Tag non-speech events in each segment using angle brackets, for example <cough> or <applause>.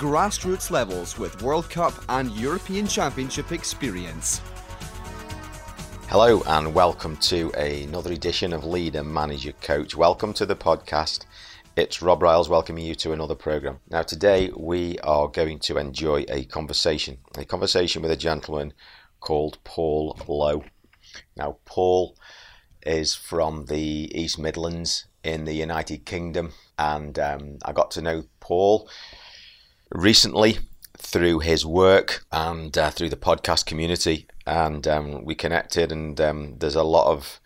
grassroots levels with World Cup and European Championship experience. Hello and welcome to another edition of Leader Manager Coach. Welcome to the podcast. It's Rob Riles welcoming you to another program. Now, today we are going to enjoy a conversation, a conversation with a gentleman called Paul Lowe. Now, Paul is from the East Midlands in the United Kingdom, and um, I got to know Paul recently through his work and uh, through the podcast community, and um, we connected. And um, there's a lot of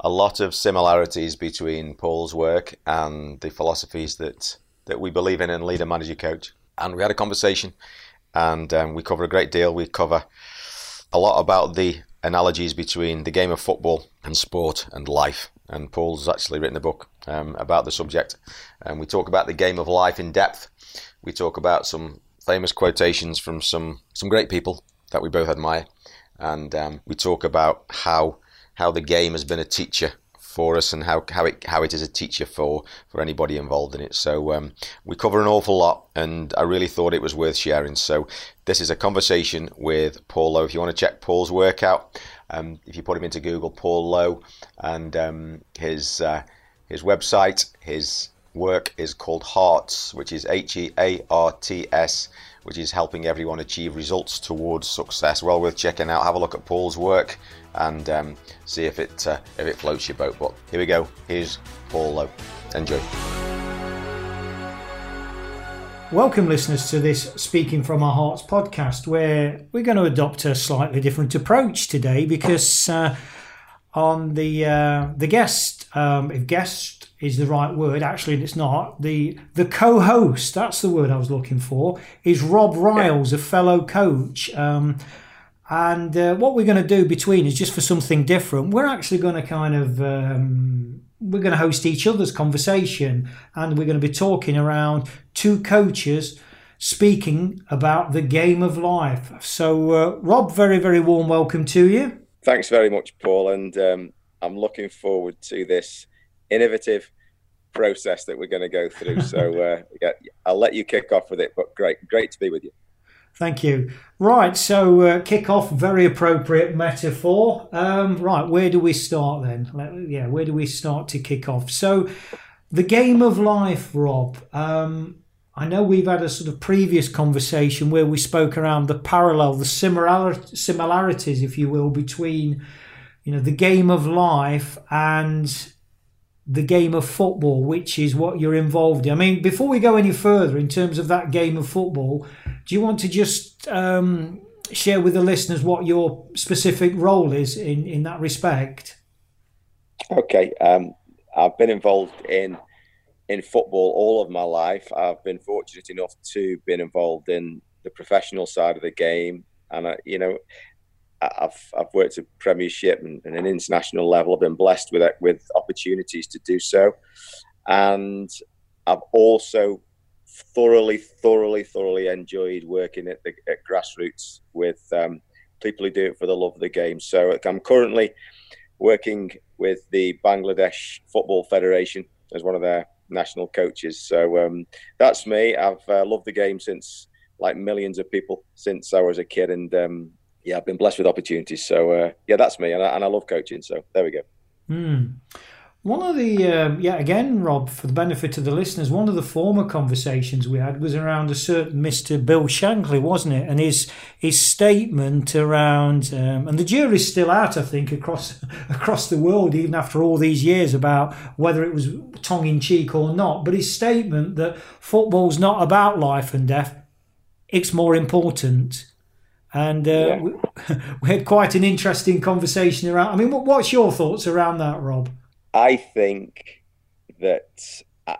a lot of similarities between Paul's work and the philosophies that that we believe in in Leader Manager Coach. And we had a conversation, and um, we cover a great deal. We cover a lot about the analogies between the game of football and sport and life. And Paul's actually written a book um, about the subject. And we talk about the game of life in depth we talk about some famous quotations from some some great people that we both admire, and um, we talk about how how the game has been a teacher for us and how, how it how it is a teacher for for anybody involved in it. So um, we cover an awful lot, and I really thought it was worth sharing. So this is a conversation with Paul Lowe. If you want to check Paul's work out, um, if you put him into Google, Paul Lowe, and um, his uh, his website, his work is called Hearts, which is H E A R T S, which is helping everyone achieve results towards success. Well worth checking out. Have a look at Paul's work and um, see if it uh, if it floats your boat. But here we go. Here's Paul Lowe. Enjoy. Welcome, listeners, to this Speaking from Our Hearts podcast, where we're going to adopt a slightly different approach today because uh, on the uh, the guest, um, if guest is the right word. Actually, it's not. The the co-host, that's the word I was looking for, is Rob Riles, yeah. a fellow coach. Um, and uh, what we're going to do between is just for something different. We're actually going to kind of um, we're going to host each other's conversation, and we're going to be talking around two coaches speaking about the game of life. So, uh, Rob, very very warm welcome to you. Thanks very much, Paul, and um, I'm looking forward to this innovative process that we're going to go through. So <laughs> uh, yeah, I'll let you kick off with it. But great, great to be with you. Thank you. Right, so uh, kick off, very appropriate metaphor. Um, right, where do we start then? Yeah, where do we start to kick off? So, the game of life, Rob. Um, I know we've had a sort of previous conversation where we spoke around the parallel, the similarities, if you will, between you know the game of life and the game of football, which is what you're involved in. I mean, before we go any further in terms of that game of football, do you want to just um, share with the listeners what your specific role is in, in that respect? Okay. Um, I've been involved in in football all of my life. I've been fortunate enough to been involved in the professional side of the game, and I, you know, I've I've worked at Premiership and, and, an international level. I've been blessed with with opportunities to do so, and I've also thoroughly, thoroughly, thoroughly enjoyed working at the at grassroots with um, people who do it for the love of the game. So I'm currently working with the Bangladesh Football Federation as one of their national coaches. So um, that's me. I've uh, loved the game since like millions of people since I was a kid, and um, yeah, I've been blessed with opportunities. So uh, yeah, that's me, and I, and I love coaching. So there we go. Mm. One of the um, yeah again, Rob, for the benefit of the listeners, one of the former conversations we had was around a certain Mister Bill Shankly, wasn't it? And his his statement around um, and the jury's still out, I think, across <laughs> across the world, even after all these years, about whether it was tongue in cheek or not. But his statement that football's not about life and death; it's more important and uh, yeah. we, <laughs> we, had quite an interesting conversation around. I mean, what, what's your thoughts around that, Rob? I think that uh,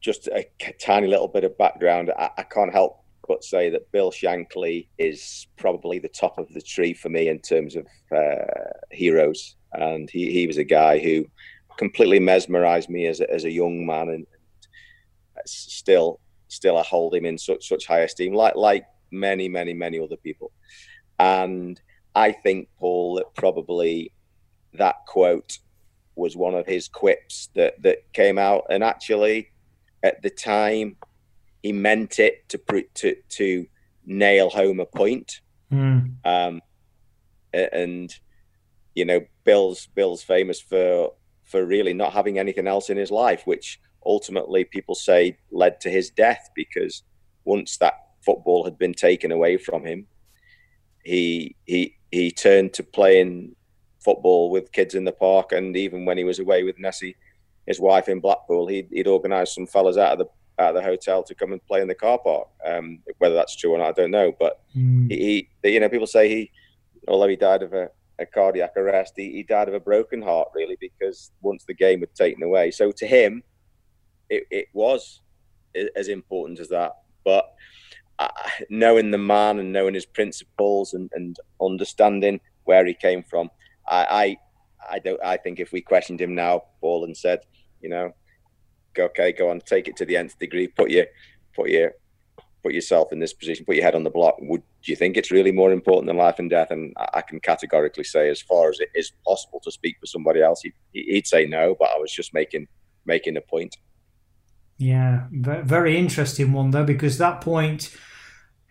just a tiny little bit of background. I, I can't help but say that Bill Shankly is probably the top of the tree for me in terms of uh, heroes. And he, he was a guy who completely mesmerized me as a, as a young man, and still still I hold him in such such high esteem, like like many many many other people. And I think Paul that probably that quote was one of his quips that that came out, and actually at the time he meant it to to to nail home a point. Mm. Um, and you know, Bill's Bill's famous for for really not having anything else in his life, which ultimately people say led to his death because once that football had been taken away from him, he he he turned to playing football with kids in the park, and even when he was away with Nessie, his wife in Blackpool, he'd, he'd organised some fellas out of the out of the hotel to come and play in the car park. Um, whether that's true or not, I don't know. But mm. he, he, you know, people say he, although he died of a, a cardiac arrest, he, he, died of a broken heart, really, because once the game had taken away. So to him, it, it was as important as that. But Uh, knowing the man and knowing his principles and, and understanding where he came from, I, I, I don't. I think if we questioned him now, Paul, and said, you know, go okay, go on, take it to the nth degree, put your, put your, put yourself in this position, put your head on the block. Would do you think it's really more important than life and death? And I can categorically say, as far as it is possible to speak for somebody else, he, he'd say no. But I was just making making a point. Yeah, very interesting one though, because that point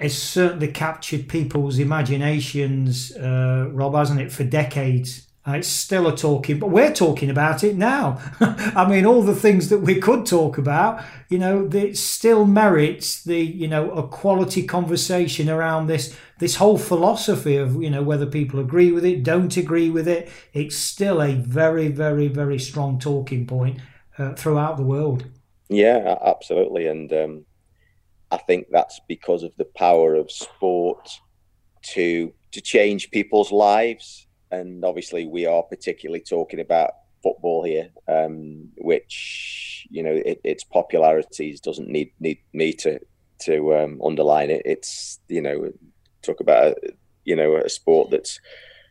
has certainly captured people's imaginations, uh, Rob, hasn't it, for decades. Uh, it's still a talking, but we're talking about it now. <laughs> I mean, all the things that we could talk about, you know, it still merits the, you know, a quality conversation around this this whole philosophy of, you know, whether people agree with it, don't agree with it. It's still a very, very, very strong talking point uh, throughout the world. Yeah, absolutely, and um, I think that's because of the power of sport to to change people's lives and obviously we are particularly talking about football here, um, which you know it, its popularity doesn't need need me to to um, underline it. It's you know talk about a, you know a sport that's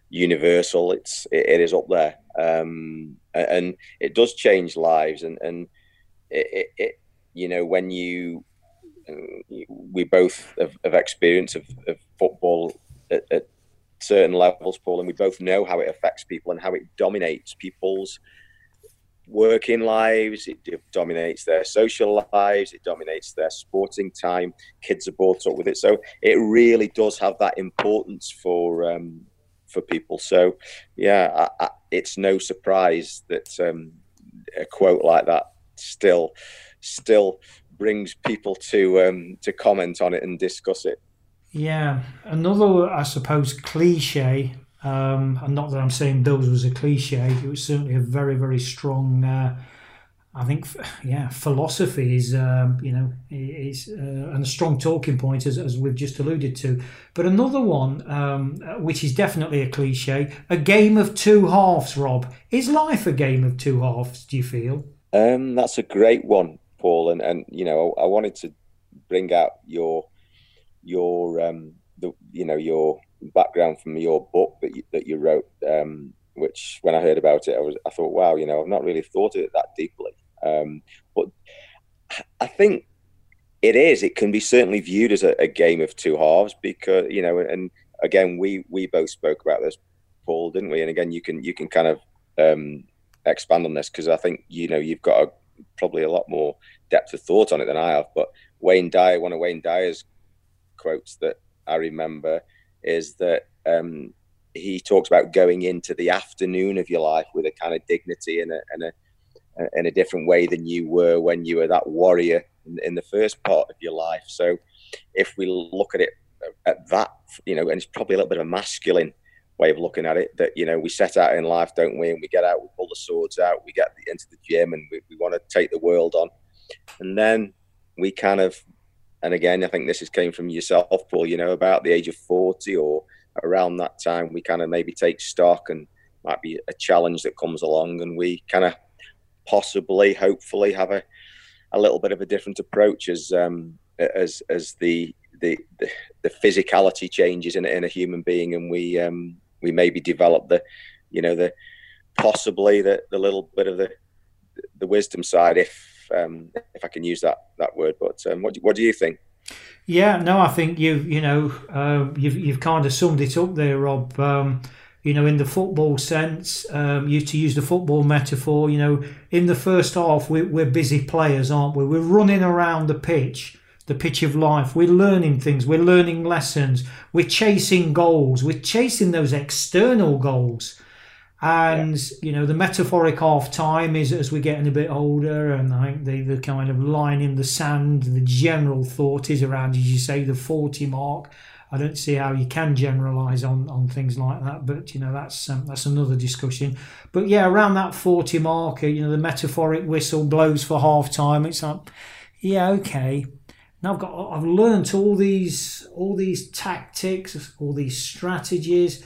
universal. It's it, it is up there, um, and it does change lives. And and it, it, it you know when you we both have, have experience of, of football at, at certain levels, Paul, and we both know how it affects people and how it dominates people's working lives, it dominates their social lives, it dominates their sporting time. Kids are brought up with it, so it really does have that importance for um, for people. So, yeah, I, I, it's no surprise that um, a quote like that still still brings people to um, to comment on it and discuss it. Yeah, another, I suppose, cliche. Um, and not that I'm saying Bill's was a cliche. It was certainly a very, very strong. Uh, I think, <laughs> yeah, philosophy is, um, you know, is uh, and a strong talking point as, as we've just alluded to. But another one, um, which is definitely a cliche, a game of two halves. Rob, is life a game of two halves? Do you feel? Um, that's a great one, Paul. And and you know, I wanted to bring out your your um, the you know your background from your book that you, that you wrote, um, which when I heard about it, I was I thought, wow, you know, I've not really thought of it that deeply. Um, but I think it is. It can be certainly viewed as a, a, game of two halves because you know, and again, we we both spoke about this, Paul, didn't we? And again, you can you can kind of um, expand on this because I think you know you've got a, probably a lot more depth of thought on it than I have. But Wayne Dyer, one of Wayne Dyer's quotes that I remember is that um, he talks about going into the afternoon of your life with a kind of dignity and a, and a in a different way than you were when you were that warrior in, in, the first part of your life. So, if we look at it at that, you know, and it's probably a little bit of a masculine way of looking at it that you know we set out in life, don't we? And we get out, we pull the swords out, we get into the gym, and we, we want to take the world on, and then we kind of and again, I think this has came from yourself, Paul. You know, about the age of forty or around that time, we kind of maybe take stock and might be a challenge that comes along, and we kind of possibly, hopefully, have a a little bit of a different approach as um, as as the, the the the physicality changes in, in a human being, and we um, we maybe develop the you know the possibly the, the little bit of the the wisdom side, if um, if I can use that that word. But um, what do, what do you think? Yeah, no, I think you you know uh, you've you've kind of summed it up there, Rob. Um, you know, in the football sense, um, you to use the football metaphor. You know, in the first half, we're, we're busy players, aren't we? We're running around the pitch, the pitch of life. We're learning things. We're learning lessons. We're chasing goals. We're chasing those external goals. And yeah. you know the metaphoric half time is as we're getting a bit older, and I think the, the kind of line in the sand, the general thought is around, as you say, the forty mark. I don't see how you can generalise on, on things like that, but you know that's um, that's another discussion. But yeah, around that forty mark, you know the metaphoric whistle blows for half time. It's like, yeah, okay. Now I've got I've learned all these all these tactics, all these strategies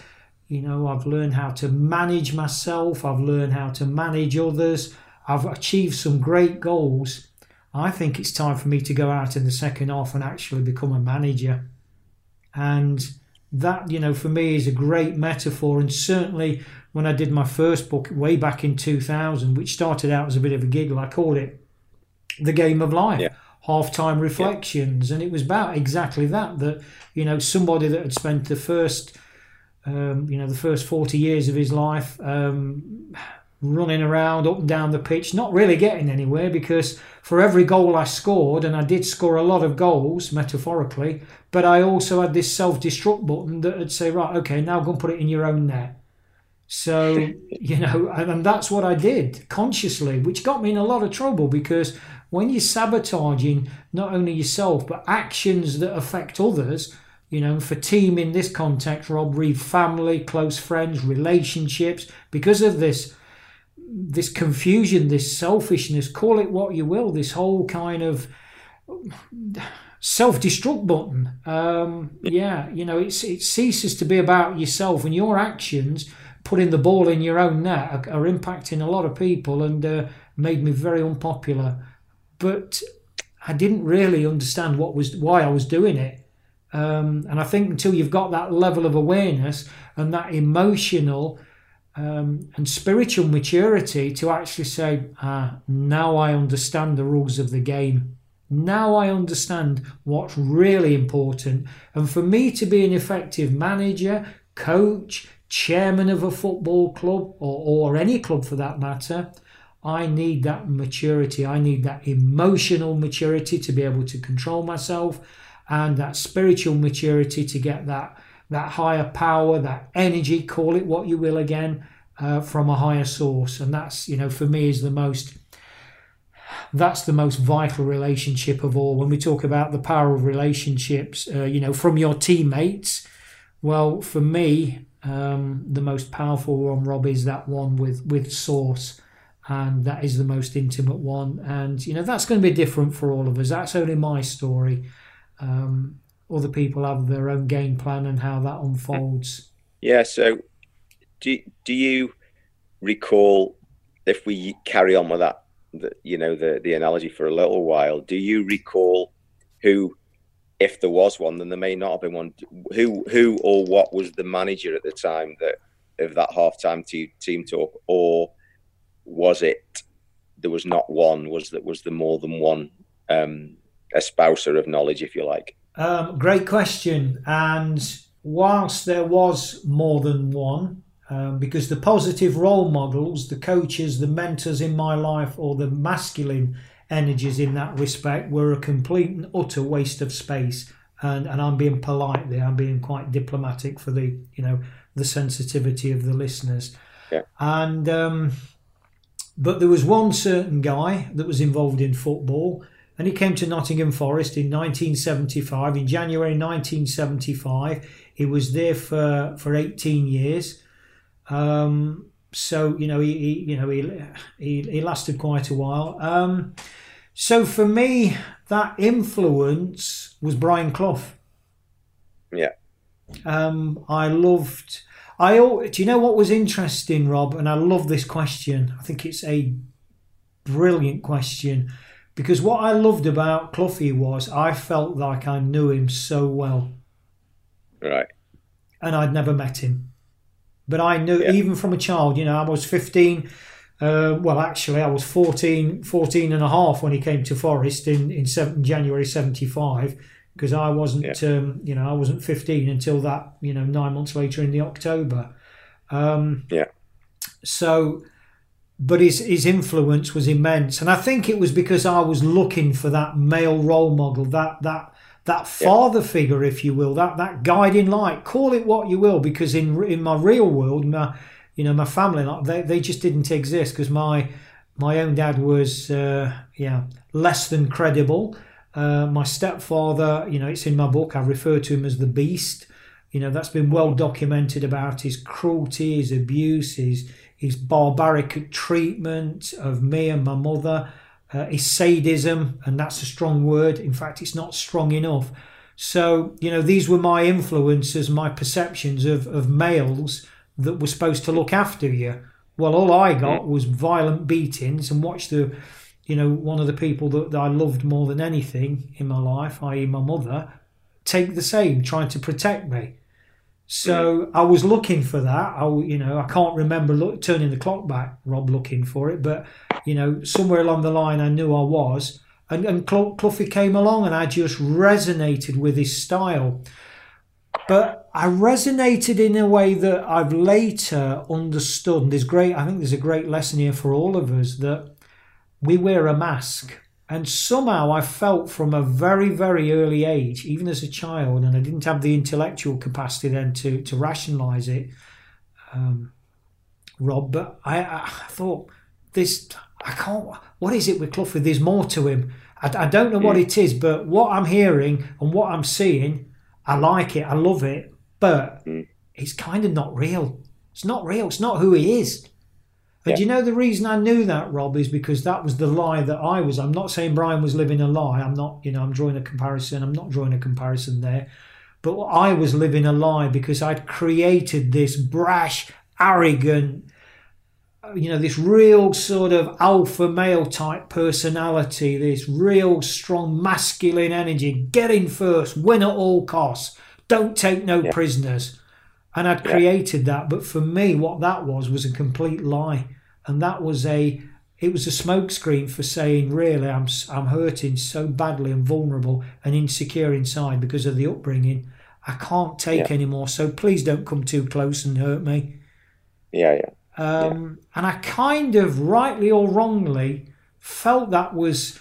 you know, I've learned how to manage myself, I've learned how to manage others, I've achieved some great goals. I think it's time for me to go out in the second half and actually become a manager. And that, you know, for me is a great metaphor. And certainly when I did my first book way back in 2000, which started out as a bit of a giggle, I called it The Game of Life. Yeah. Halftime reflections, yeah. and it was about exactly that. That you know, somebody that had spent the first um, you know, the first 40 years of his life, um, running around up and down the pitch, not really getting anywhere because for every goal I scored, and I did score a lot of goals metaphorically, but I also had this self destruct button that would say, right, okay, now go and put it in your own net. So, <laughs> you know, and, and that's what I did consciously, which got me in a lot of trouble because when you're sabotaging not only yourself, but actions that affect others, you know, for team in this context, Rob Reed, family, close friends, relationships, because of this this confusion, this selfishness, call it what you will, this whole kind of self-destruct button. Um, yeah, you know, it's it ceases to be about yourself and your actions. Putting the ball in your own net are, are impacting a lot of people and uh, made me very unpopular. But I didn't really understand what was why I was doing it. Um, and I think until you've got that level of awareness and that emotional um, and spiritual maturity to actually say, ah, now I understand the rules of the game. Now I understand what's really important. And for me to be an effective manager, coach, chairman of a football club, or, or any club for that matter, I need that maturity. I need that emotional maturity to be able to control myself and that spiritual maturity to get that that higher power, that energy, call it what you will again, uh, from a higher source. And that's, you know, for me is the most that's the most vital relationship of all. When we talk about the power of relationships, uh, you know, from your teammates, well, for me, um, the most powerful one, Rob, is that one with with source, and that is the most intimate one. And you know, that's going to be different for all of us. That's only my story. Um, other people have their own game plan and how that unfolds. Yeah. So, do do you recall if we carry on with that, the, you know, the the analogy for a little while? Do you recall who, if there was one, then there may not have been one. Who who or what was the manager at the time that of that halftime team team talk, or was it there was not one? Was that was the more than one um, espouser of knowledge, if you like? Um, great question. And whilst there was more than one, um, because the positive role models, the coaches, the mentors in my life, or the masculine energies in that respect were a complete and utter waste of space. And, and I'm being polite there. I'm being quite diplomatic for the you know the sensitivity of the listeners. Yeah. And um, but there was one certain guy that was involved in football and he came to Nottingham Forest in 1975. In January 1975, he was there for, for 18 years. Um, so you know he, he, you know he, he he lasted quite a while. Um, so for me, that influence was Brian Clough. Yeah. Um, I loved. I do you know what was interesting, Rob? And I love this question. I think it's a brilliant question Because what I loved about Cloughie was I felt like I knew him so well. Right. And I'd never met him. But I knew, Yeah. even from a child, you know, I was 15. Uh, well, actually, I was 14, 14 and a half when he came to Forest in, in seven, January 75 because I wasn't, um, you know, I wasn't 15 until that, you know, nine months later in the October. Um, Yeah. So, but his, his influence was immense. And I think it was because I was looking for that male role model, that, that, that father figure, if you will, that, that guiding light, call it what you will, because in, in my real world, my, you know, my family, like, they, they just didn't exist because my, my own dad was, uh, yeah, less than credible. Uh, my stepfather, you know, it's in my book. I refer to him as the beast. You know, that's been well documented about his cruelty, his abuse, his his barbaric treatment of me and my mother, uh, his sadism, and that's a strong word. In fact, it's not strong enough. So, you know, these were my influences, my perceptions of, of males that were supposed to look after you. Well, all I got was violent beatings and watched the, you know, one of the people that, that I loved more than anything in my life, i.e., my mother, take the same, trying to protect me. So I was looking for that. I, you know, I can't remember look, turning the clock back, Rob, looking for it, but you know, somewhere along the line, I knew I was. And, and Cloughie came along, and I just resonated with his style. But I resonated in a way that I've later understood. And there's great. I think there's a great lesson here for all of us that we wear a mask. And somehow I felt from a very, very early age, even as a child, and I didn't have the intellectual capacity then to, to rationalize it, um, Rob, but I, I thought this, I can't, what is it with Cloughie? There's more to him. I, I don't know what it is, but what I'm hearing and what I'm seeing, I like it, I love it, but it's kind of not real. It's not real, it's not who he is. And Yeah. you know the reason I knew that, Rob, is because that was the lie that I was. I'm not saying Brian was living a lie. I'm not, you know, I'm drawing a comparison. I'm not drawing a comparison there. But I was living a lie because I'd created this brash, arrogant, you know, this real sort of alpha male type personality, this real strong masculine energy, get in first, win at all costs, don't take no prisoners. And I'd Yeah. created that. But for me, what that was was a complete lie. And that was a, it was a smokescreen for saying, really, I'm, I'm hurting so badly and vulnerable and insecure inside because of the upbringing. I can't take Yeah. anymore. So please don't come too close and hurt me. Yeah, yeah. Um, And I kind of, rightly or wrongly, felt that was,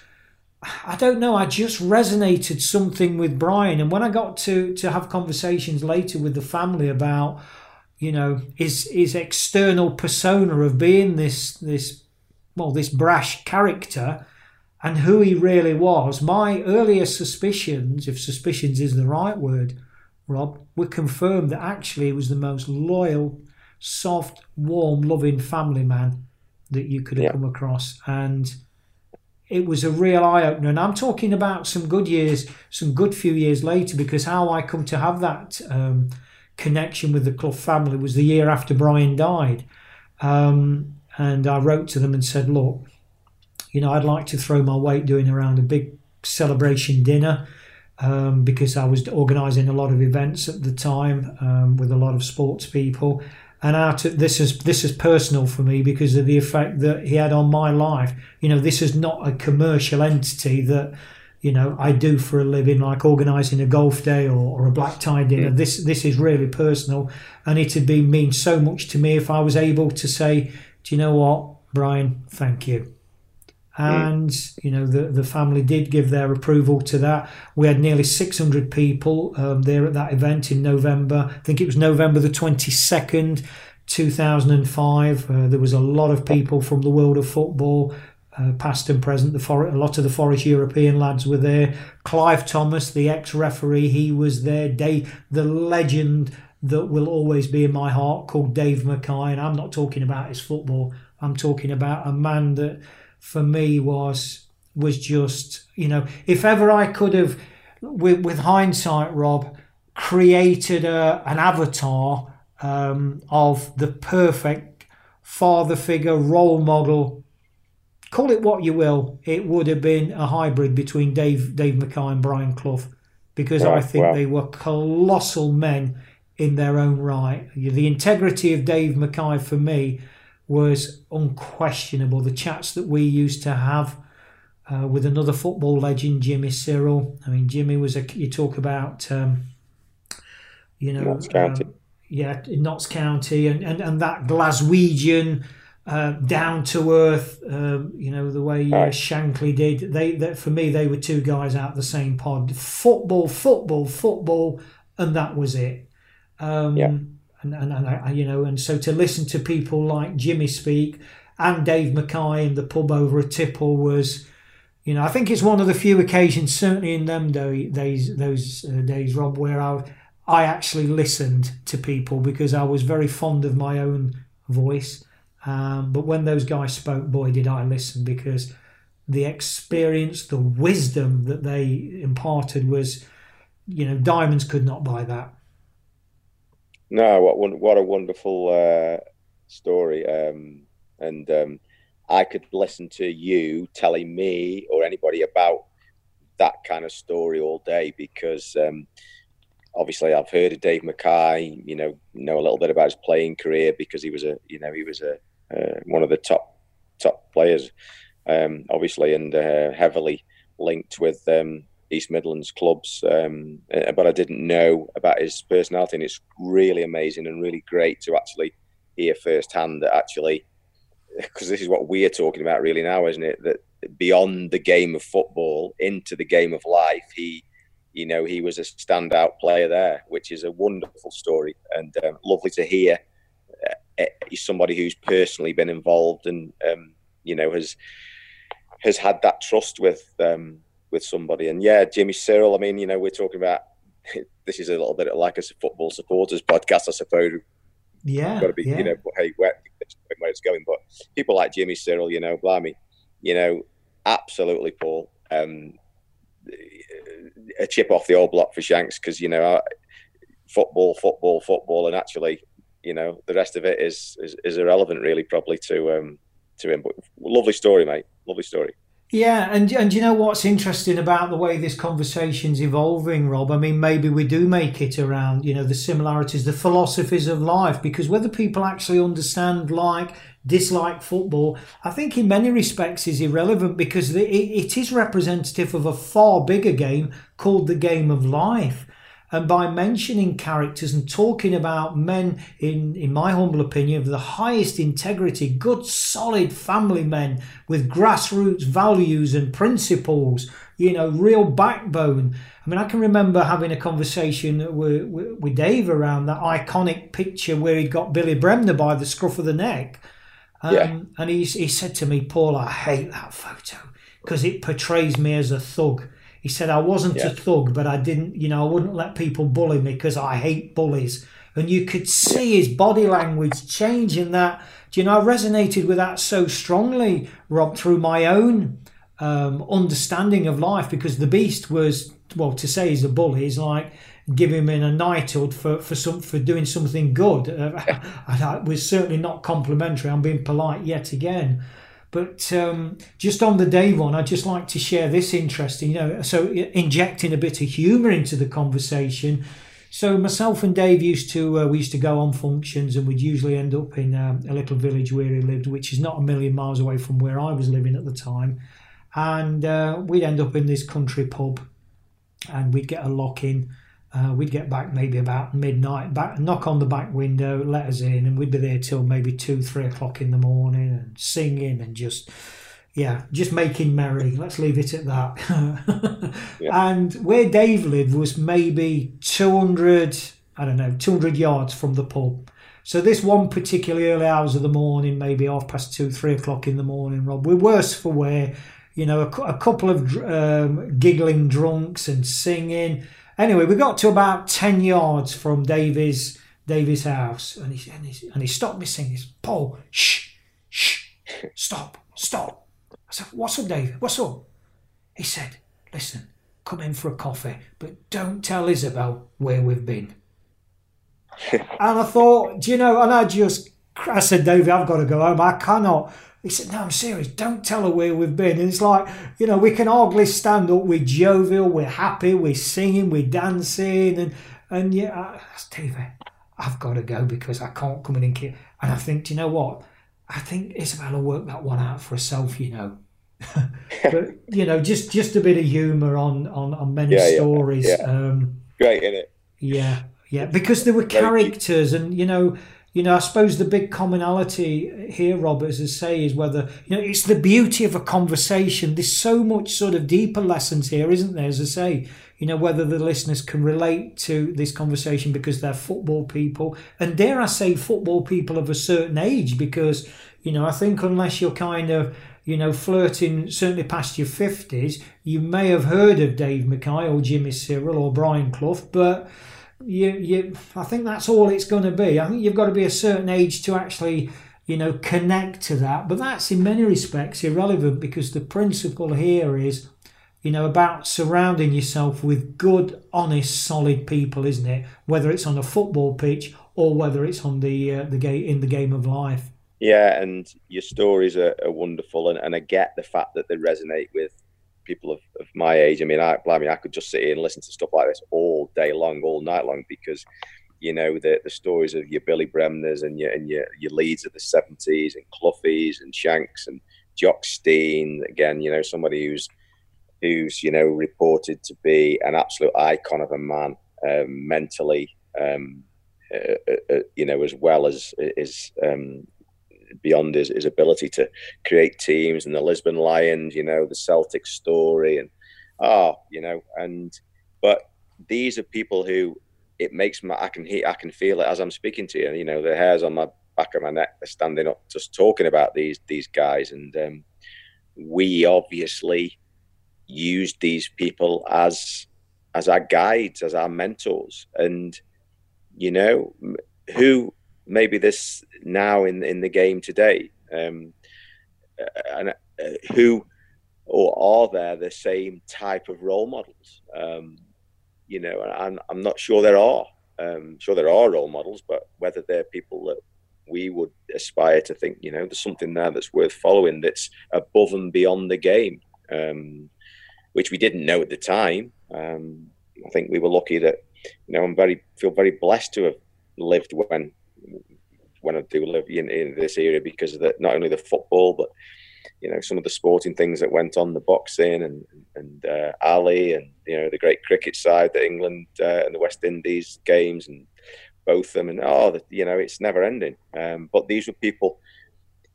I don't know, I just resonated something with Brian. And when I got to, to have conversations later with the family about, you know, his, his external persona of being this, this, well, this brash character and who he really was, my earlier suspicions, if suspicions is the right word, Rob, were confirmed that actually he was the most loyal, soft, warm, loving family man that you could have Yeah. come across. And it was a real eye opener. And I'm talking about some good years, some good few years later, because how I come to have that um, connection with the Clough family was the year after Brian died. Um, and I wrote to them and said, look, you know, I'd like to throw my weight doing around a big celebration dinner um, because I was organising a lot of events at the time um, with a lot of sports people. And out of, this is this is personal for me because of the effect that he had on my life. You know, this is not a commercial entity that you know I do for a living, like organising a golf day or, or a black tie dinner. This this is really personal, and it'd be mean so much to me if I was able to say, do you know what, Brian, thank you and you know the the family did give their approval to that. We had nearly 600 people um, there at that event in November. I think it was November the 22nd, 2005. Uh, there was a lot of people from the world of football. Uh, past and present, the for- a lot of the Forest European lads were there. Clive Thomas, the ex-referee, he was there. Dave, the legend that will always be in my heart, called Dave Mackay. And I'm not talking about his football. I'm talking about a man that for me was was just you know if ever I could have with, with hindsight Rob created a, an avatar um, of the perfect father figure role model call it what you will, it would have been a hybrid between Dave Dave Mackay and Brian Clough, because I think they were colossal men in their own right. The integrity of Dave Mackay for me was unquestionable. The chats that we used to have uh, with another football legend, Jimmy Sirrel. I mean, Jimmy was a. You talk about, um, you know, Notts County. Um, yeah, in Notts County, and and, and that Glaswegian. Uh, down to earth, um, you know the way uh, Shankly did. They, that for me, they were two guys out the same pod. Football, football, football, and that was it. Um, yeah. And, and, and I, you know, and so to listen to people like Jimmy speak and Dave Mackay in the pub over at Tipple was, you know, I think it's one of the few occasions, certainly in them days, those uh, days, Rob, where I, I actually listened to people because I was very fond of my own voice. Um, but when those guys spoke, boy, did I listen because the experience, the wisdom that they imparted was, you know, diamonds could not buy that. No, what what a wonderful uh, story. Um, and um, I could listen to you telling me or anybody about that kind of story all day because um, obviously I've heard of Dave Mackay. You know, know a little bit about his playing career because he was a you know he was a uh, one of the top top players, um, obviously, and uh, heavily linked with um, East Midlands clubs, um, uh, but I didn't know about his personality, and it's really amazing and really great to actually hear firsthand that actually, <laughs> because this is what we're talking about really now, isn't it? That beyond the game of football into the game of life, he, you know, he was a standout player there, which is a wonderful story and um, lovely to hear. Uh, he's somebody who's personally been involved and um, you know has has had that trust with um, with somebody. And yeah, Jimmy Sirrel. I mean, you know, we're talking about <laughs> this is a little bit like a football supporters podcast, I suppose. Yeah, got to be, yeah. you know, hey, where, where it's going. But people like Jimmy Sirrel, you know, blimey, you know, absolutely, Paul. Um, a chip off the old block for Shanks because you know, football, football, football, and actually, you know, the rest of it is is, is irrelevant, really, probably to um to him. But lovely story, mate. Lovely story. Yeah, and and you know what's interesting about the way this conversation's evolving, Rob? I mean, maybe we do make it around, you know, the similarities, the philosophies of life, because whether people actually understand, like, dislike football, I think in many respects is irrelevant because it, it is representative of a far bigger game called the game of life. And by mentioning characters and talking about men, in, in my humble opinion, of the highest integrity, good, solid family men with grassroots values and principles, you know, real backbone. I mean, I can remember having a conversation with, with, with Dave around that iconic picture where he got Billy Bremner by the scruff of the neck. Um, yeah. And he, he said to me, Paul, I hate that photo because it portrays me as a thug. He said, I wasn't yeah. a thug, but I didn't, you know, I wouldn't let people bully me because I hate bullies. And you could see his body language changing that. Do you know, I resonated with that so strongly, Rob, through my own um, understanding of life because the beast was, well, to say he's a bully is like giving him a knighthood for, for some for doing something good. <laughs> Uh, was certainly not complimentary. I'm being polite yet again. But um, just on the day one, I'd just like to share this interesting, you know, so injecting a bit of humour into the conversation. So myself and Dave used to uh, we used to go on functions, and we'd usually end up in um, a little village where he lived, which is not a million miles away from where I was living at the time. And uh, we'd end up in this country pub, and we'd get a lock in uh, we'd get back maybe about midnight, back, knock on the back window, let us in, and we'd be there till maybe two, three o'clock in the morning and singing and just, yeah, just making merry. Let's leave it at that. <laughs> yeah. And where Dave lived was maybe 200, I don't know, 200 yards from the pub. So this one particularly early hours of the morning, maybe half past two, three o'clock in the morning, Rob, we're worse for wear. You know, a, a couple of um, giggling drunks and singing Anyway, we got to about 10 yards from Davy's, Davy's house and he, and, he, and he stopped me saying, Paul, shh, shh, stop, stop. I said, what's up, Dave? What's up? He said, listen, come in for a coffee, but don't tell Isabel where we've been. <laughs> and I thought, do you know, and I just, I said, Davy, I've got to go home. I cannot He said, No, I'm serious. Don't tell her where we've been. And it's like, you know, we can hardly stand up. We're jovial, we're happy, we're singing, we're dancing. And, and yeah, I, Steve, I've got to go because I can't come in and keep. And I think, do you know what? I think Isabella worked that one out for herself, you know. <laughs> but you know, just just a bit of humour on on on many Yeah, yeah, stories. yeah. Um, Great, isn't it? yeah, yeah, because there were characters, and you know, you know, I suppose the big commonality here, Rob, as I say, is whether you know it's the beauty of a conversation. There's so much sort of deeper lessons here, isn't there? As I say, you know, whether the listeners can relate to this conversation because they're football people, and dare I say, football people of a certain age, because you know, I think unless you're kind of you know, flirting certainly past your 50s, you may have heard of Dave Mackay or Jimmy Sirrel or Brian Clough, but you, you, I think that's all it's going to be. I think you've got to be a certain age to actually, you know, connect to that. But that's in many respects irrelevant because the principle here is, you know, about surrounding yourself with good, honest, solid people, isn't it? Whether it's on a football pitch or whether it's on the uh, the game in the game of life. Yeah, and your stories are, are wonderful, and, and I get the fact that they resonate with people of, of my age. I mean, I blimey, I could just sit here and listen to stuff like this all day long, all night long, because you know the the stories of your Billy Bremners and your and your your Leeds of the seventies and Cloughies and Shanks and Jock Stein. Again, you know, somebody who's who's you know reported to be an absolute icon of a man, um, mentally, um, uh, uh, uh, you know, as well as is um, beyond his, his ability to create teams and the Lisbon Lions, you know, the Celtic story and oh, you know, and but these are people who it makes my I can hear I can feel it as I'm speaking to you. You know, the hairs on my back of my neck are standing up just talking about these these guys and um, we obviously used these people as as our guides, as our mentors, and you know who maybe this now in in the game today, um, and uh, who or are there the same type of role models? Um, you know, and I'm not sure there are. Um, sure there are role models, but whether they're people that we would aspire to think, you know, there's something there that's worth following that's above and beyond the game, um, which we didn't know at the time. Um, I think we were lucky that, you know, I'm very feel very blessed to have lived when when I do live in, in this area because of the, not only the football, but you know some of the sporting things that went on, the boxing and and uh, Ali, and you know the great cricket side, the England uh, and the West Indies games, and both of them, and oh, the, you know it's never ending. Um, but these were people,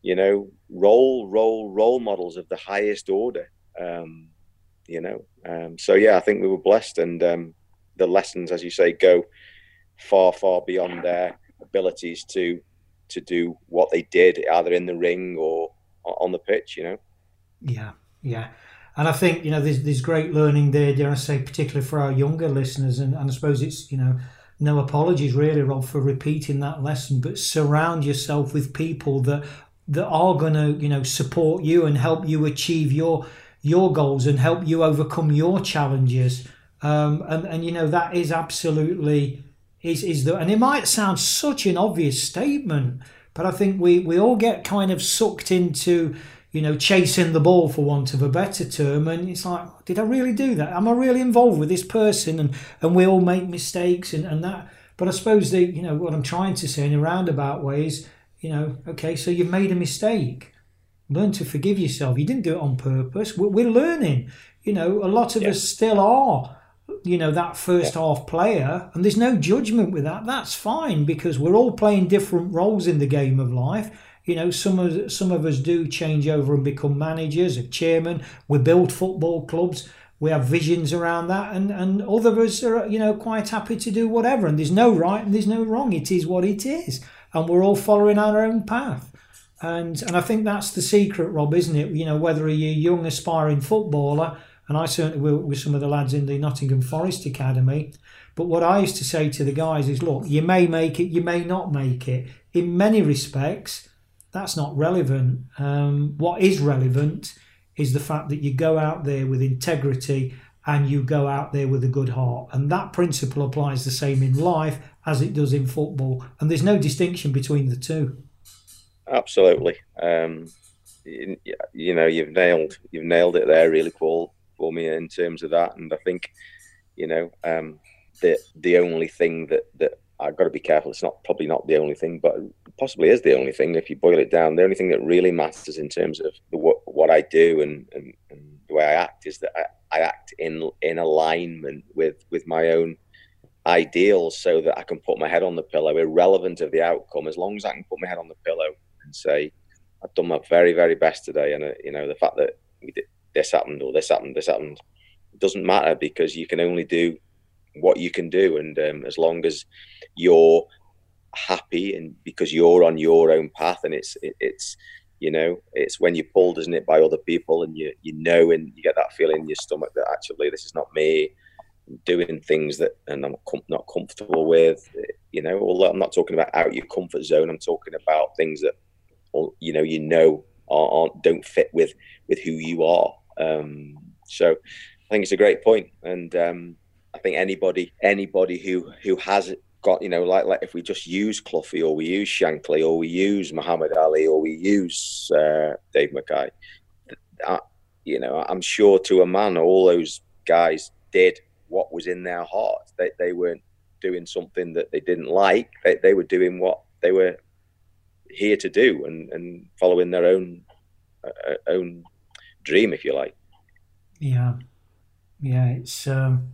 you know, role role role models of the highest order. Um, you know, um, so yeah, I think we were blessed, and um, the lessons, as you say, go far far beyond their abilities to to do what they did either in the ring or on the pitch you know Yeah, yeah. And I think, you know, there's, there's great learning there, dare I say, particularly for our younger listeners. And, and I suppose it's, you know, no apologies really, Rob, for repeating that lesson, but surround yourself with people that that are going to, you know, support you and help you achieve your your goals and help you overcome your challenges. Um, and, and, you know, that is absolutely is, is the, and it might sound such an obvious statement, but I think we, we all get kind of sucked into, you know, chasing the ball for want of a better term. And it's like, did I really do that? Am I really involved with this person? And, and we all make mistakes and, and that. But I suppose the, you know, what I'm trying to say in a roundabout way is, you know, okay, so you've made a mistake. Learn to forgive yourself. You didn't do it on purpose. We're, we're learning. You know, a lot of Yeah. us still are you know that first half player and there's no judgment with that. That's fine because we're all playing different roles in the game of life. You know some of some of us do change over and become managers or chairman we build football clubs. We have visions around that and and other of us are you know quite happy to do whatever. And there's no right and there's no wrong. It is what it is. And we're all following our own path. And and I think that's the secret, Rob, isn't it? You know, whether you're a young aspiring footballer, and I certainly will with some of the lads in the Nottingham Forest Academy. But what I used to say to the guys is, look, you may make it, you may not make it. In many respects, that's not relevant. Um, what is relevant is the fact that you go out there with integrity and you go out there with a good heart. And that principle applies the same in life as it does in football. And there's no distinction between the two. absolutely um you know, you've nailed you've nailed it there, really, Paul, for me in terms of that. And I think, you know, um, the the only thing that that I've got to be careful. It's not probably not the only thing, but possibly is the only thing. If you boil it down, the only thing that really matters in terms of the, what what I do and, and, and, the way I act is that I, I act in in alignment with with my own ideals, so that I can put my head on the pillow, irrelevant of the outcome. As long as I can put my head on the pillow and say, I've done my very very best today, and uh, you know the fact that we did, this happened or this happened, this happened, doesn't matter because you can only do what you can do, and um, as long as you're happy and because you're on your own path, and it's it, it's you know it's when you're pulled, isn't it, by other people, and you you know, and you get that feeling in your stomach that actually this is not me doing things that and I'm com- not comfortable with. You know, although I'm not talking about out your comfort zone, I'm talking about things that you know you know aren't, don't fit with with who you are. Um, so I think it's a great point, and um, I think anybody anybody who who has got you know like like if we just use Cloughie or we use Shankly or we use Muhammad Ali or we use uh, Dave Mackay, that, you know I'm sure to a man all those guys did what was in their heart. They they weren't doing something that they didn't like. They they were doing what they were here to do and and following their own uh, own dream, if you like. Yeah, yeah. It's um,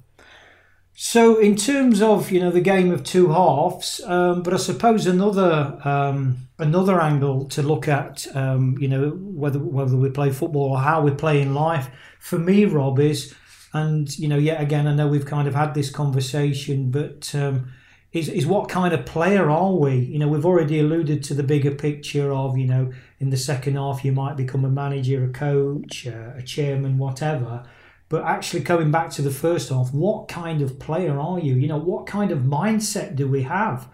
so in terms of you know the game of two halves, um, but I suppose another um, another angle to look at, um, you know, whether whether we play football or how we play in life. For me, Rob is, and you know, yet again, I know we've kind of had this conversation, but um, is is what kind of player are we? You know, we've already alluded to the bigger picture of you know, in the second half you might become a manager, a coach, uh, a chairman, whatever but actually, going back to the first half, what kind of player are you? You know, what kind of mindset do we have?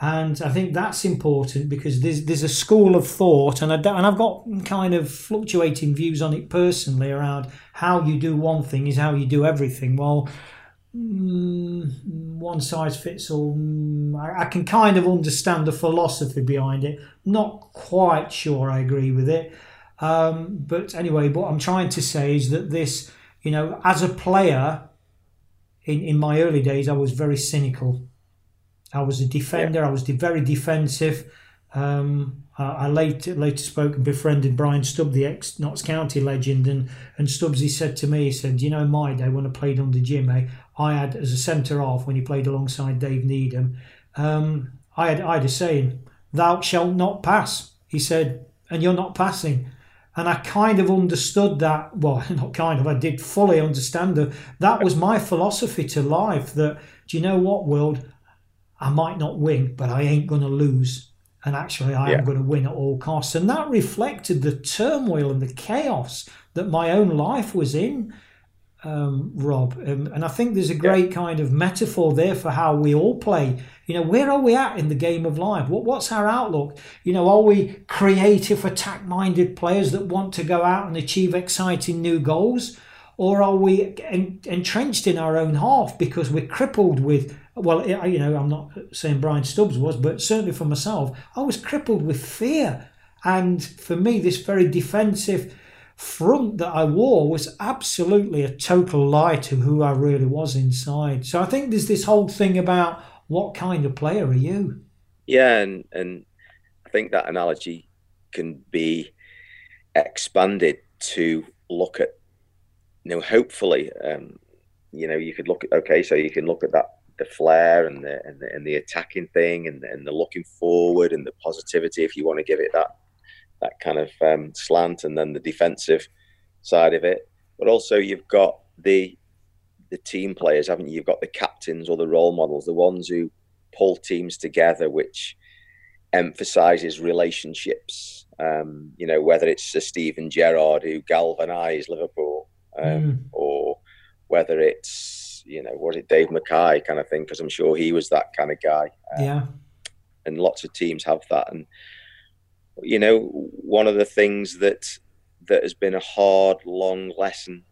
And I think that's important because there's there's a school of thought, and I and I've got kind of fluctuating views on it personally around how you do one thing is how you do everything. Well, mm, one size fits all. Mm, I, I, can kind of understand the philosophy behind it. Not quite sure I agree with it, um, but anyway, what I'm trying to say is that this you know, as a player, in, in my early days, I was very cynical. I was a defender. Yeah. I was very defensive. Um, I, I, later later spoke and befriended Brian Stubbs, the ex Notts County legend, and and Stubbs he said to me, he said, you know, my day when I played under Jim, eh, I had as a centre half when he played alongside Dave Needham, um, I had I had a saying, "Thou shalt not pass." He said, and you're not passing. And I kind of understood that. Well, <laughs> not kind of, I did fully understand that. That was my philosophy to life that, do you know what, world? I might not win, but I ain't to lose. And actually, I yeah. am going to win at all costs. And that reflected the turmoil and the chaos that my own life was in um, Rob. Um, and I think there's a great yeah. kind of metaphor there for how we all play. You know, where are we at in the game of life? What, what's our outlook? You know, are we creative, attack minded players that want to go out and achieve exciting new goals? Or are we en- entrenched in our own half because we're crippled with, well, you know, I'm not saying Brian Stubbs was, but certainly for myself, I was crippled with fear. And for me, this very defensive, front that I wore was absolutely a total lie to who I really was inside. So I think there's this whole thing about what kind of player are you? Yeah, and and I think that analogy can be expanded to look at you know hopefully um, you know you could look at okay so you can look at that the flair and the and the, and the attacking thing and, and the looking forward and the positivity if you want to give it that that kind of um, slant, and then the defensive side of it. But also, you've got the the team players, haven't you? You've got the captains or the role models, the ones who pull teams together, which emphasizes relationships. Um, you know, whether it's Sir Steven Gerrard who galvanised Liverpool, um, mm. or whether it's you know, was it Dave Mackay kind of thing? Because I'm sure he was that kind of guy. Um, yeah. And lots of teams have that, and you know, one of the things that that has been a hard, long lesson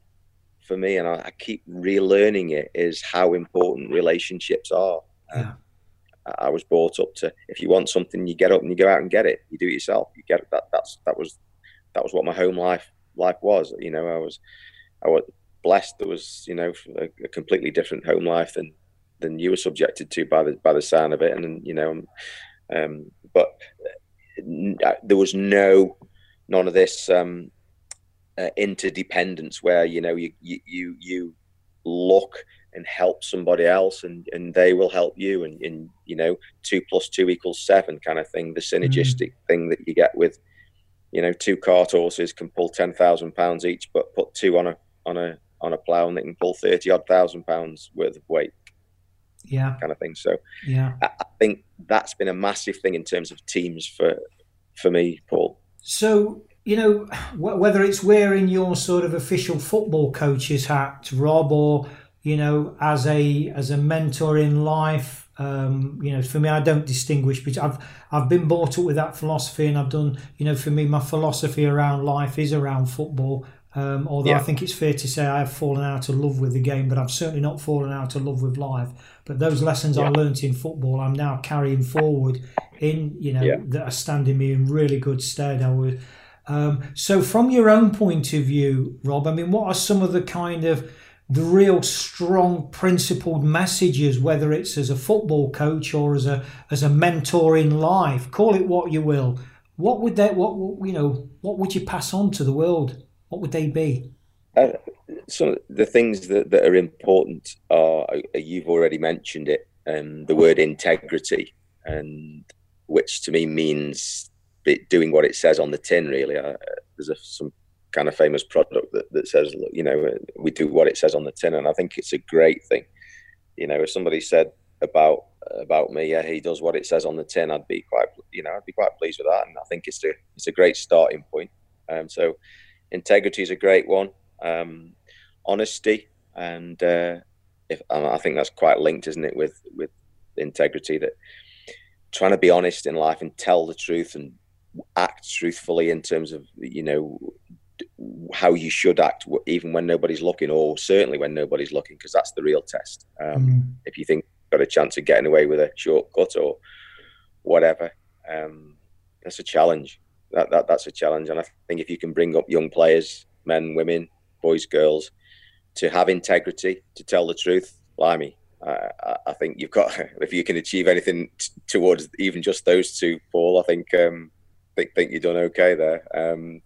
for me, and I, I keep relearning it, is how important relationships are. Yeah. I, I was brought up to if you want something, you get up and you go out and get it. You do it yourself. You get it. That that's that was that was what my home life life was. You know, I was I was blessed. There was you know a, a completely different home life than than you were subjected to by the by the sound of it, and you know, um, but uh, there was no none of this um, uh, interdependence where you know you you you, you look and help somebody else and and they will help you and, and you know two plus two equals seven kind of thing the synergistic mm. thing that you get with you know two cart horses can pull 10,000 pounds each but put two on a on a on a plow and they can pull 30 odd thousand pounds worth of weight yeah kind of thing so yeah I, I think that's been a massive thing in terms of teams for for me paul so you know whether it's wearing your sort of official football coach's hat rob or you know, as a as a mentor in life. Um, you know, for me, I don't distinguish between. I've I've been brought up with that philosophy, and I've done. You know, for me, my philosophy around life is around football. Um, although yeah. I think it's fair to say I have fallen out of love with the game, but I've certainly not fallen out of love with life. But those lessons yeah. I learnt in football, I'm now carrying forward in, you know, yeah. that are standing me in really good stead. I would. Um, so, from your own point of view, Rob, I mean, what are some of the kind of the real strong principled messages whether it's as a football coach or as a as a mentor in life call it what you will what would that what you know what would you pass on to the world what would they be uh, some of the things that, that are important are uh, you've already mentioned it um, the word integrity and which to me means doing what it says on the tin really uh, there's a, some kind of famous product that, that says, you know, we do what it says on the tin, and I think it's a great thing. You know, if somebody said about about me, yeah, he does what it says on the tin, I'd be quite, you know, I'd be quite pleased with that, and I think it's a it's a great starting point. Um, so, integrity is a great one. Um, honesty, and uh, if and I think that's quite linked, isn't it, with with integrity that trying to be honest in life and tell the truth and act truthfully in terms of you know how you should act even when nobody's looking or certainly when nobody's looking because that's the real test um, mm. if you think you've got a chance of getting away with a shortcut or whatever um, that's a challenge that, that that's a challenge and i think if you can bring up young players men women boys girls to have integrity to tell the truth blimey I, I think you've got <laughs> if you can achieve anything t- towards even just those two paul i think um, think think you're done okay there. Um,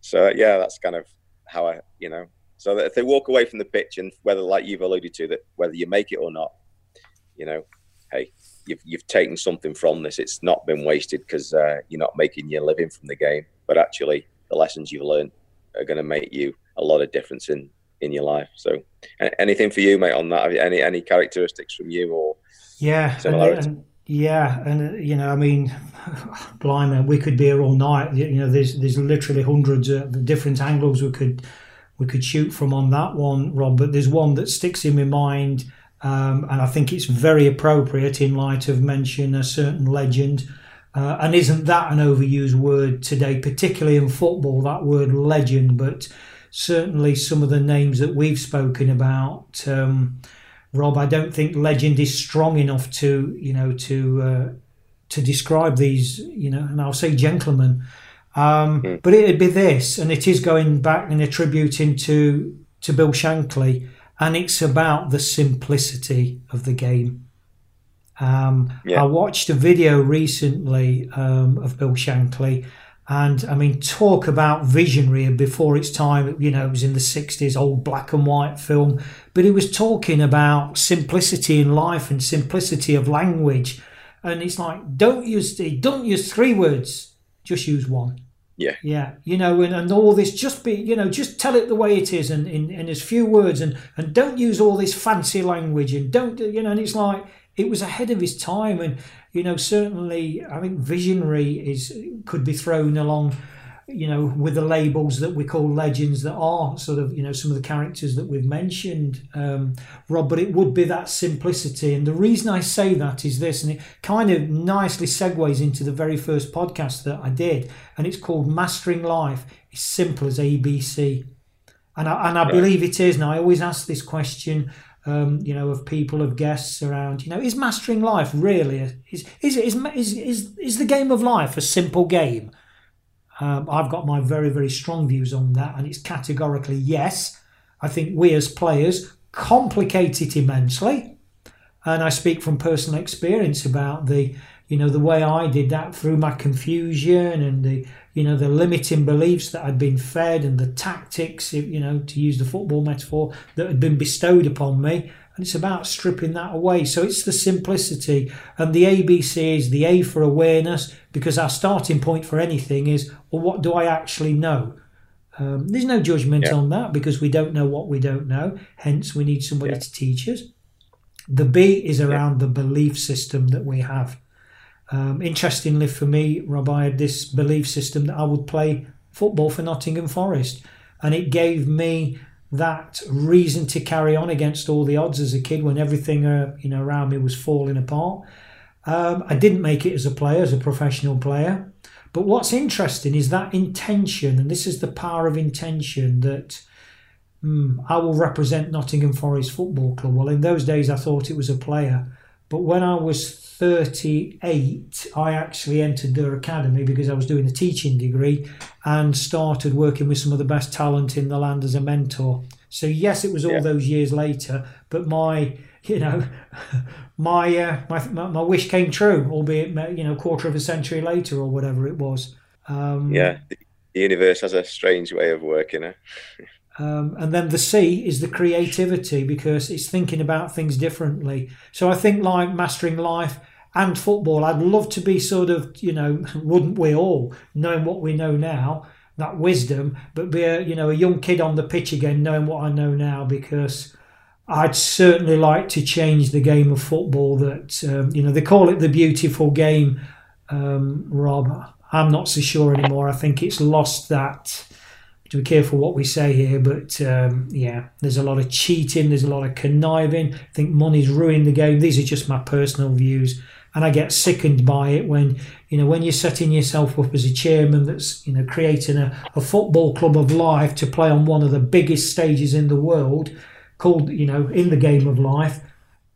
so yeah, that's kind of how I, you know, so that if they walk away from the pitch and whether, like you've alluded to, that whether you make it or not, you know, hey, you've you've taken something from this. It's not been wasted because uh, you're not making your living from the game, but actually the lessons you've learned are going to make you a lot of difference in in your life. So, anything for you, mate, on that? Any any characteristics from you or yeah, similarity? And, and yeah, and you know, I mean, <laughs> blimey, we could be here all night. You know, there's there's literally hundreds of different angles we could we could shoot from on that one, Rob. But there's one that sticks in my mind, um, and I think it's very appropriate in light of mention a certain legend. Uh, and isn't that an overused word today, particularly in football? That word legend, but certainly some of the names that we've spoken about. Um, Rob, I don't think legend is strong enough to you know to uh, to describe these you know, and I'll say gentlemen. Um, mm. But it'd be this, and it is going back and attributing to to Bill Shankly, and it's about the simplicity of the game. Um, yeah. I watched a video recently um, of Bill Shankly, and I mean, talk about visionary before its time. You know, it was in the 60s, old black and white film. But he was talking about simplicity in life and simplicity of language. And it's like, don't use don't use three words, just use one. Yeah. Yeah. You know, and, and all this, just be, you know, just tell it the way it is and in, in as few words and, and don't use all this fancy language and don't, you know, and it's like, it was ahead of his time. And you know, certainly, I think visionary is could be thrown along, you know, with the labels that we call legends that are sort of, you know, some of the characters that we've mentioned, um, Rob. But it would be that simplicity, and the reason I say that is this, and it kind of nicely segues into the very first podcast that I did, and it's called Mastering Life. It's simple as ABC. And I, and I believe it is. Now, I always ask this question um, you know, of people, of guests around. You know, is mastering life really? A, is, is is is is is the game of life a simple game? Um, I've got my very, very strong views on that, and it's categorically yes. I think we as players complicate it immensely. And I speak from personal experience about the, you know, the way I did that through my confusion and the, you know, the limiting beliefs that I'd been fed and the tactics, you know, to use the football metaphor, that had been bestowed upon me. And it's about stripping that away. So it's the simplicity. And the ABC is the A for awareness, because our starting point for anything is, well, what do I actually know? Um, there's no judgment yeah. on that because we don't know what we don't know. Hence, we need somebody yeah. to teach us. The B is around yeah. the belief system that we have. Um, interestingly for me, Rob, I had this belief system that I would play football for Nottingham Forest. And it gave me that reason to carry on against all the odds as a kid when everything uh, you know around me was falling apart. Um, I didn't make it as a player, as a professional player. But what's interesting is that intention, and this is the power of intention that mm, I will represent Nottingham Forest Football Club. Well, in those days, I thought it was a player. But when I was 38, I actually entered their academy because I was doing a teaching degree and started working with some of the best talent in the land as a mentor. So, yes, it was all yeah. those years later, but my you know, <laughs> my, uh, my, my wish came true, albeit you know, quarter of a century later or whatever it was. Um, yeah, the universe has a strange way of working. Eh? <laughs> Um, and then the C is the creativity because it's thinking about things differently. So I think like mastering life and football, I'd love to be sort of, you know, <laughs> wouldn't we all, knowing what we know now, that wisdom, but be a, you know, a young kid on the pitch again, knowing what I know now because I'd certainly like to change the game of football that, um, you know, they call it the beautiful game, um, Rob. I'm not so sure anymore. I think it's lost that to be careful what we say here, but um, yeah, there's a lot of cheating, there's a lot of conniving. I think money's ruined the game. These are just my personal views, and I get sickened by it when you know when you're setting yourself up as a chairman that's you know creating a, a football club of life to play on one of the biggest stages in the world, called you know in the game of life.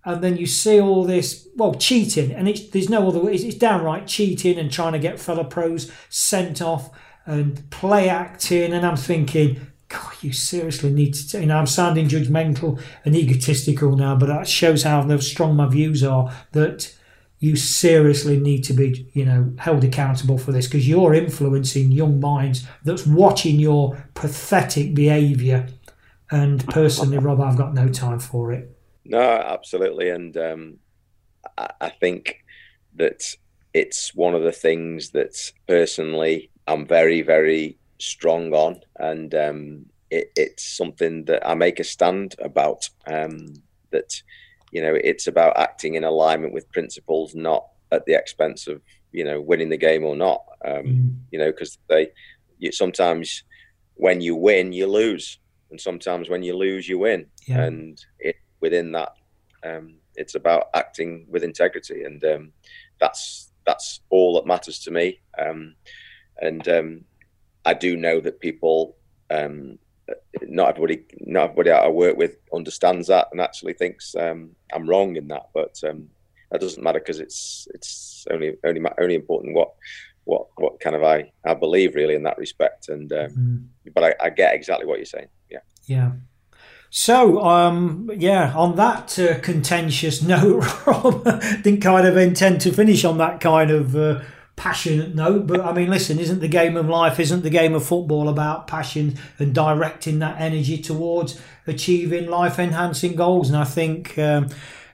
And then you see all this, well, cheating, and it's, there's no other way. It's, it's downright cheating and trying to get fellow pros sent off and play acting, and I'm thinking, God, you seriously need to. You know, I'm sounding judgmental and egotistical now, but that shows how strong my views are. That you seriously need to be, you know, held accountable for this because you're influencing young minds that's watching your pathetic behaviour. And personally, Rob, I've got no time for it. No, absolutely, and um, I, I think that it's one of the things that personally I'm very, very strong on, and um, it, it's something that I make a stand about. Um, that you know, it's about acting in alignment with principles, not at the expense of you know winning the game or not. Um, mm. You know, because they you, sometimes when you win, you lose, and sometimes when you lose, you win, yeah. and it, within that, um, it's about acting with integrity, and um, that's that's all that matters to me. Um, and um, I do know that people, um, not everybody, not everybody I work with understands that and actually thinks um, I'm wrong in that. But um, that doesn't matter because it's it's only only only important what what what kind of I I believe really in that respect. And um, mm. but I, I get exactly what you're saying. Yeah. Yeah. So, um, yeah, on that uh, contentious <laughs> note, Rob, didn't kind of intend to finish on that kind of uh, passionate note. But I mean, listen, isn't the game of life, isn't the game of football about passion and directing that energy towards achieving life enhancing goals? And I think. Um,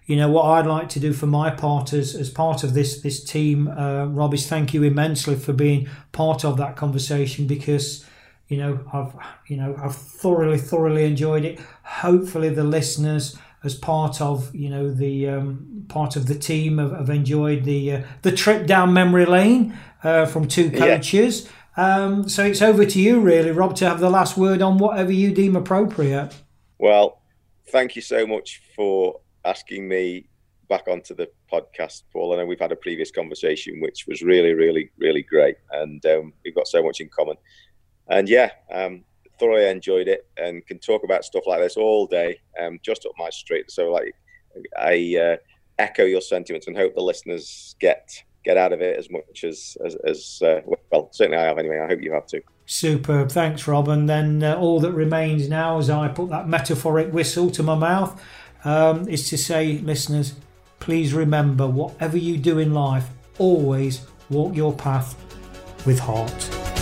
you know what I'd like to do for my part as, as part of this this team, uh, Rob, is thank you immensely for being part of that conversation because you know I've you know I've thoroughly thoroughly enjoyed it. Hopefully the listeners as part of you know the um, part of the team have, have enjoyed the uh, the trip down memory lane uh, from two coaches. Yeah. Um, so it's over to you, really, Rob, to have the last word on whatever you deem appropriate. Well, thank you so much for asking me back onto the podcast, Paul. I know we've had a previous conversation, which was really, really, really great, and um, we've got so much in common. And yeah, um, thoroughly enjoyed it and can talk about stuff like this all day, um, just up my street. So, like, I uh, echo your sentiments and hope the listeners get get out of it as much as as, as uh, well. Certainly, I have anyway. I hope you have too. Superb, thanks, Rob. And then uh, all that remains now, as I put that metaphoric whistle to my mouth, um, is to say, listeners, please remember whatever you do in life, always walk your path with heart.